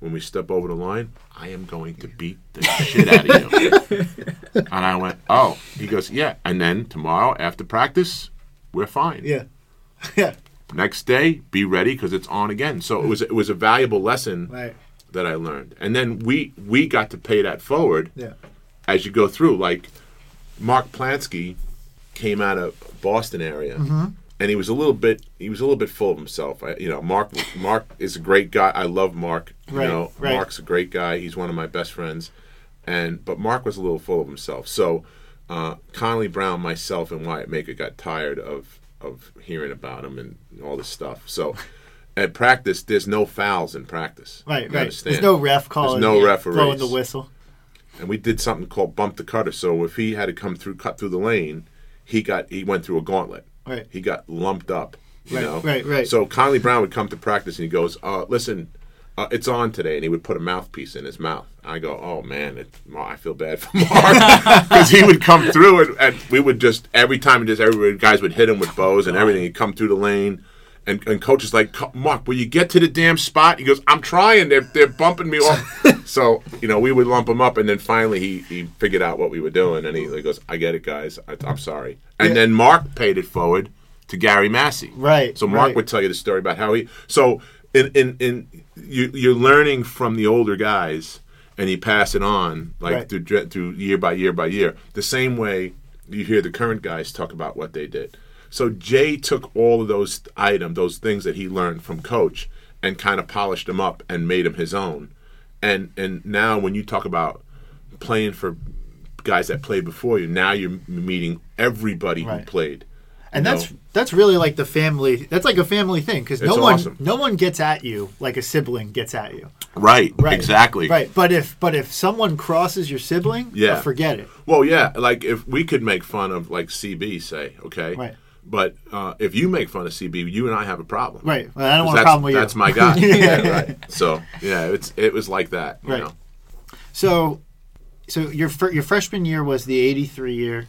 When we step over the line, I am going to beat the shit out of you. and I went, "Oh." He goes, "Yeah." And then tomorrow after practice, we're fine. yeah yeah Next day, be ready because it's on again. So it was it was a valuable lesson right that I learned. And then we we got to pay that forward yeah as you go through. Like Mark Plansky came out of Boston area, Mm-hmm. and he was a little bit he was a little bit full of himself. I, you know, Mark Mark is a great guy. I love Mark. Right, you know, right. Mark's a great guy. He's one of my best friends, and but Mark was a little full of himself. So uh, Connally Brown, myself, and Wyatt Maker got tired of of hearing about him and all this stuff. So. At practice, there's no fouls in practice. right right. understand? There's no ref calling. There's no yeah, referees. blowing the whistle. and we did something called bump the cutter. So if he had to come through, cut through the lane, he got he went through a gauntlet. Right. He got lumped up. You Right, know. right, right. So Connally Brown would come to practice and he goes, uh, "Listen, uh, it's on today," and he would put a mouthpiece in his mouth. I go, "Oh man, it, I feel bad for Mark because he would come through and, and we would just every time just everybody guys would hit him with bows and everything. He'd come through the lane." And, and coach is like, "Co- Mark, will you get to the damn spot? He goes, I'm trying. They're, they're bumping me off. so, you know, we would lump him up. And then finally he, he figured out what we were doing. And he, he goes, I get it, guys. I, I'm sorry. And Yeah. then Mark paid it forward to Gary Massey. Right, So Mark right. would tell you the story about how he. So in in, in you, you're learning from the older guys, and you pass it on like Right. through through year by year by year. The same way you hear the current guys talk about what they did. So Jay took all of those items, those things that he learned from coach, and kind of polished them up and made them his own. And and now when you talk about playing for guys that played before you, now you're meeting everybody Right. who played. And you that's know? that's really like the family. That's like a family thing because no one awesome. no one gets at you like a sibling gets at you. right, Right. exactly. Right. But if but if someone crosses your sibling, Yeah. uh, forget it. Well, yeah, like if we could make fun of like CB, say, okay, Right. But uh, if you make fun of CB, you and I have a problem, Right. Well, I don't want a that's, problem with you. That's my guy. yeah, right. So yeah, it's it was like that. You Right. know? So, so your your freshman year was the 83 year,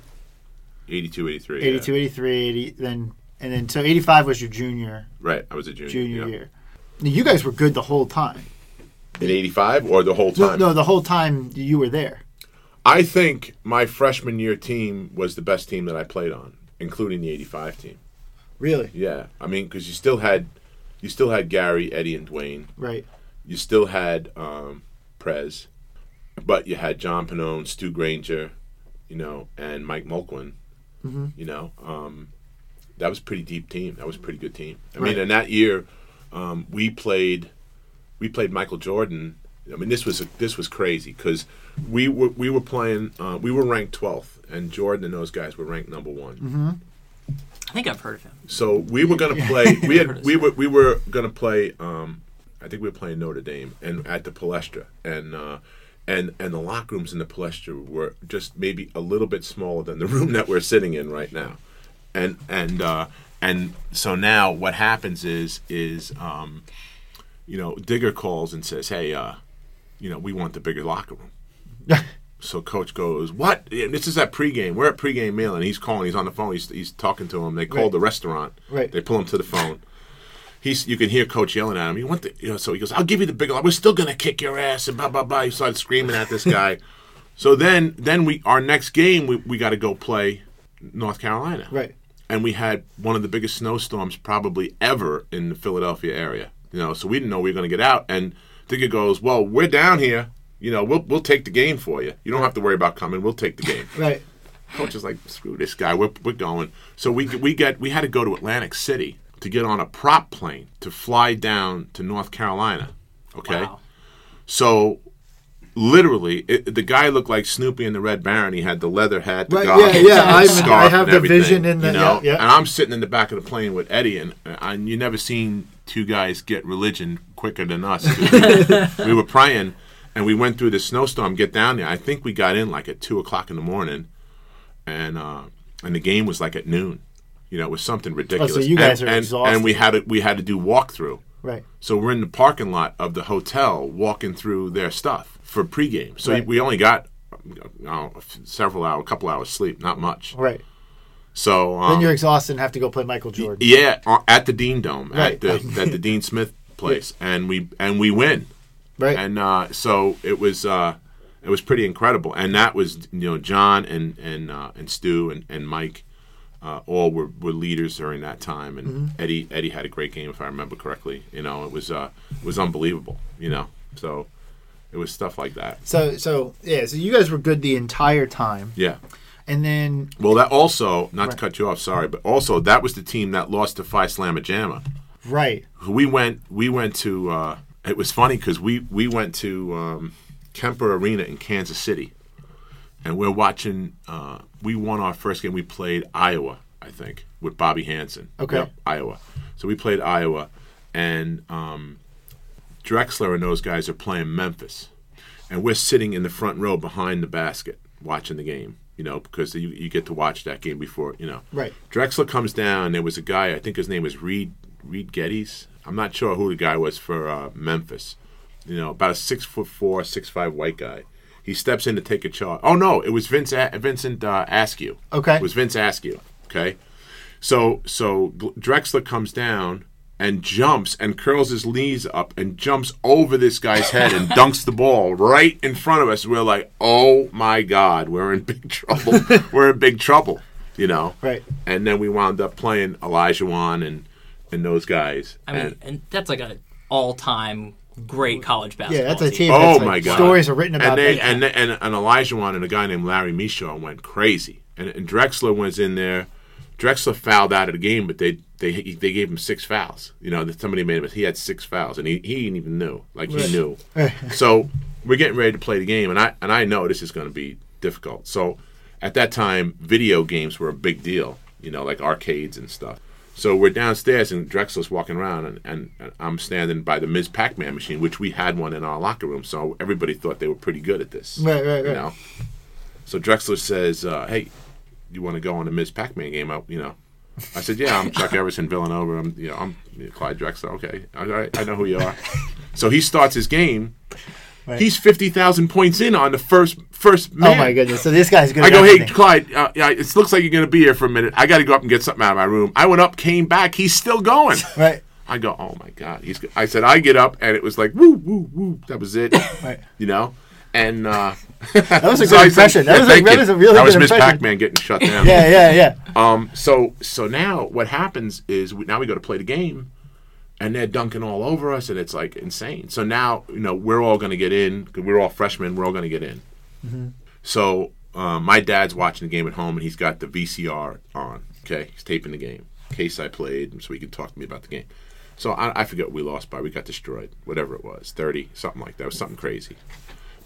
82, 83. 82, yeah. 83, 80, then and then so 85 was your junior Right. I was a junior. junior yeah. year. Now, you guys were good the whole time. In 85 or the whole No, time? no, the whole time you were there. I think my freshman year team was the best team that I played on, including the 85 team. Really? Yeah. I mean, because you still had. You still had Gary, Eddie, and Dwayne. Right. You still had um, Prez, but you had John Pinone, Stu Granger, you know, and Mike Mulquin. Mm-hmm. You know, um, that was a pretty deep team. That was a pretty good team. I Right. mean, in that year, um, we played, we played Michael Jordan. I mean, this was this was crazy because we were we were playing. Uh, we were ranked twelfth, and Jordan and those guys were ranked number one. Mm-hmm. I think I've heard of him. So we were going to play. We had we were we were going to play. Um, I think we were playing Notre Dame and at the Palestra, and uh, and and the locker rooms in the Palestra were just maybe a little bit smaller than the room that we're sitting in right now, and and uh, and so now what happens is is um, you know Digger calls and says, hey, uh, you know we want the bigger locker room. So coach goes, "What?" And this is at pregame. We're at pregame meal, and he's calling. He's on the phone. He's, he's talking to him. They call Right. the restaurant. Right. They pull him to the phone. He's you can hear coach yelling at him. You want the you know? So he goes, "I'll give you the big. One we're still gonna kick your ass." And blah blah blah. He started screaming at this guy. so then then we our next game we we got to go play North Carolina. Right. and we had one of the biggest snowstorms probably ever in the Philadelphia area. You know, so we didn't know we were going to get out. And Digger goes, "Well, we're down here. You know, we'll we'll take the game for you. You don't have to worry about coming. We'll take the game." Right. Coach is like, "Screw this guy. We're we're going." So we we get we had to go to Atlantic City to get on a prop plane to fly down to North Carolina. Okay. Wow. So literally, it, the guy looked like Snoopy and the Red Baron. He had the leather hat, the Right, goggles, yeah, yeah, the I'm- scarf I have and the everything, vision in the- you know? yeah, yeah. And I'm sitting in the back of the plane with Eddie, and, and you never seen two guys get religion quicker than us. we, we were praying, and we went through the snowstorm. Get down there. I think we got in like at two o'clock in the morning, and uh, and the game was like at noon. You know, it was something ridiculous. Oh, so you guys and, are and, exhausted. and we had to we had to do walkthrough. Right. So we're in the parking lot of the hotel walking through their stuff for pregame. So Right. we only got uh, several hours, a couple hours sleep, not much. Right. So um, Then you're exhausted and have to go play Michael Jordan. yeah, uh, at the Dean Dome Right. at the at the Dean Smith place, and we and we win, Right. and uh, so it was uh, it was pretty incredible, and that was you know John and and uh, and Stu and, and Mike. Uh, all were, were leaders during that time, and Mm-hmm. Eddie Eddie had a great game if I remember correctly. You know, it was uh, it was unbelievable. You know, so it was stuff like that. so so yeah, so you guys were good the entire time. Yeah. And then Well, that also not Right. to cut you off, sorry, but also that was the team that lost to Phi Slamma Jamma. right. we went we went to uh, it was funny because we we went to um, Kemper Arena in Kansas City, and we're watching. Uh, we won our first game. We played Iowa, I think, with Bobby Hansen. Okay. Iowa. So we played Iowa, and um, Drexler and those guys are playing Memphis, and we're sitting in the front row behind the basket watching the game. You know, because you, you get to watch that game before you know. Right. Drexler comes down. There was a guy. I think his name was Reed Reed Geddes. I'm not sure who the guy was for uh, Memphis. You know, about a six foot four, six five white guy. He steps in to take a charge. Oh no, it was Vince a- Vincent uh, Askew. Okay. it was Vince Askew. Okay, so so Drexler comes down and jumps and curls his knees up and jumps over this guy's head and dunks the ball right in front of us. We're like, oh my god, we're in big trouble. we're in big trouble. You know. Right. And then we wound up playing Olajuwon and and those guys. I mean, and, and that's like a all-time great college basketball. Yeah, that's a team. Oh that's like, my god! Stories are written about and they, that. and, and and Olajuwon and a guy named Larry Micheaux went crazy, and, and Drexler was in there. Drexler fouled out of the game, but they they they gave him six fouls. You know, somebody made him. He had six fouls, and he, he didn't even knew. Like he knew. so we're getting ready to play the game, and I and I know this is going to be difficult. So at that time, video games were a big deal. You know, like arcades and stuff. So we're downstairs, and Drexler's walking around, and, and, and I'm standing by the Ms. Pac-Man machine, which we had one in our locker room. So everybody thought they were pretty good at this. Right, right, You know. So Drexler says, uh, "Hey, you want to go on the Ms. Pac-Man game? Up, you know." I said, "Yeah, I'm Chuck Everson, Villanova. I'm, you know, I'm Clyde Drexler. Okay, all right, I know who you are." so he starts his game. Right. He's fifty thousand points in on the first first man. oh my goodness! So this guy's good. I go, hey, everything. Clyde, uh, yeah, it looks like you're going to be here for a minute. I got to go up and get something out of my room. I went up, came back. He's still going. Right. I go, oh my god. He's. I said, I get up, and it was like, woo, woo, woo. That was it. Right. You know, and uh, That was a so good I said- impression. That yeah, was a, thank that you. was a really That was good Miss impression. Pac-Man getting shut down. Yeah, yeah, yeah. Um. So so now what happens is we, now we go to play the game, and they're dunking all over us, and it's like insane. So now you know we're all going to get in. 'cause We're all freshmen. We're all going to get in. So um, my dad's watching the game at home, and he's got the VCR on. Okay, he's taping the game case I played, so he could talk to me about the game. So I, I forget what we lost by. We got destroyed, whatever it was, thirty, something like that. It was something crazy.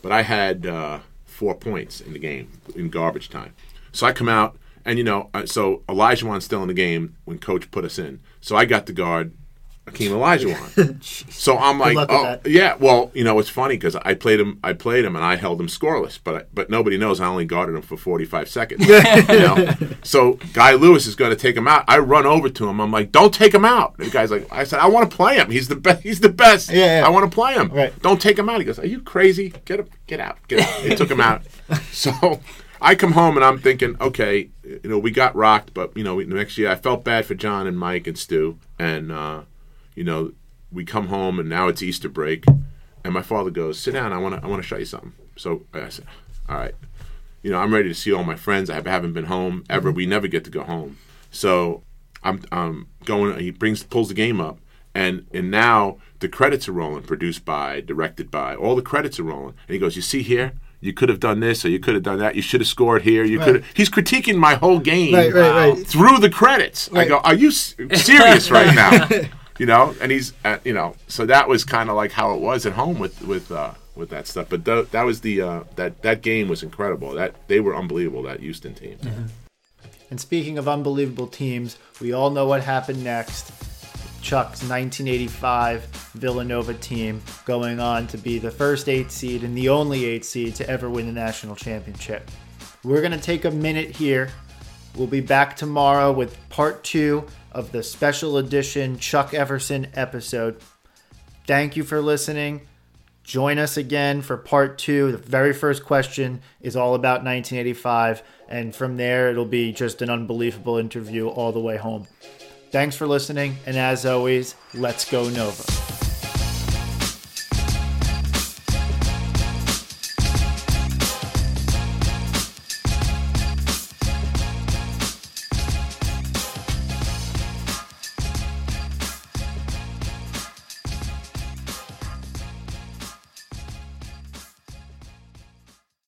But I had uh, four points in the game in garbage time. So I come out, and you know, uh, so Olajuwon's still in the game when Coach put us in. So I got the guard Akeem Olajuwon. so I'm like, oh yeah. Well, you know, it's funny because I played him, I played him, and I held him scoreless. But I, but nobody knows I only guarded him for 45 seconds. you know? So Guy Lewis is going to take him out. I run over to him. I'm like, don't take him out. The guy's like, I said, I want to play him. He's the best. He's the best. Yeah, yeah. I want to play him. Right. Don't take him out. He goes, Are you crazy? Get him, get out, get out. They took him out. So I come home and I'm thinking, okay, you know, we got rocked, but you know, we, next year I felt bad for John and Mike and Stu, and uh, you know, we come home and now it's Easter break, and my father goes, sit down. I want to, I want to show you something. So I said, all right. You know, I'm ready to see all my friends. I haven't been home ever. We never get to go home. So I'm I'm going. He brings pulls the game up, and and now the credits are rolling. Produced by, directed by, all the credits are rolling. And he goes, "You see here." You could have done this, or you could have done that. You should have scored here. You Right. could. have He's critiquing my whole game Right, right, through the credits. I go, "Are you serious right now?" you know, and he's, uh, you know, so that was kind of like how it was at home with with uh, with that stuff. But th- that was the uh, that that game was incredible. That they were unbelievable. That Houston team. And speaking of unbelievable teams, we all know what happened next. Chuck's 1985 Villanova team going on to be the first eight seed and the only eight seed to ever win the national championship. We're going to take a minute here. We'll be back tomorrow with part two of the special edition Chuck Everson episode. Thank you for listening. Join us again for part two. The very first question is all about 1985, and from there, it'll be just an unbelievable interview all the way home. Thanks for listening, and as always, let's go Nova.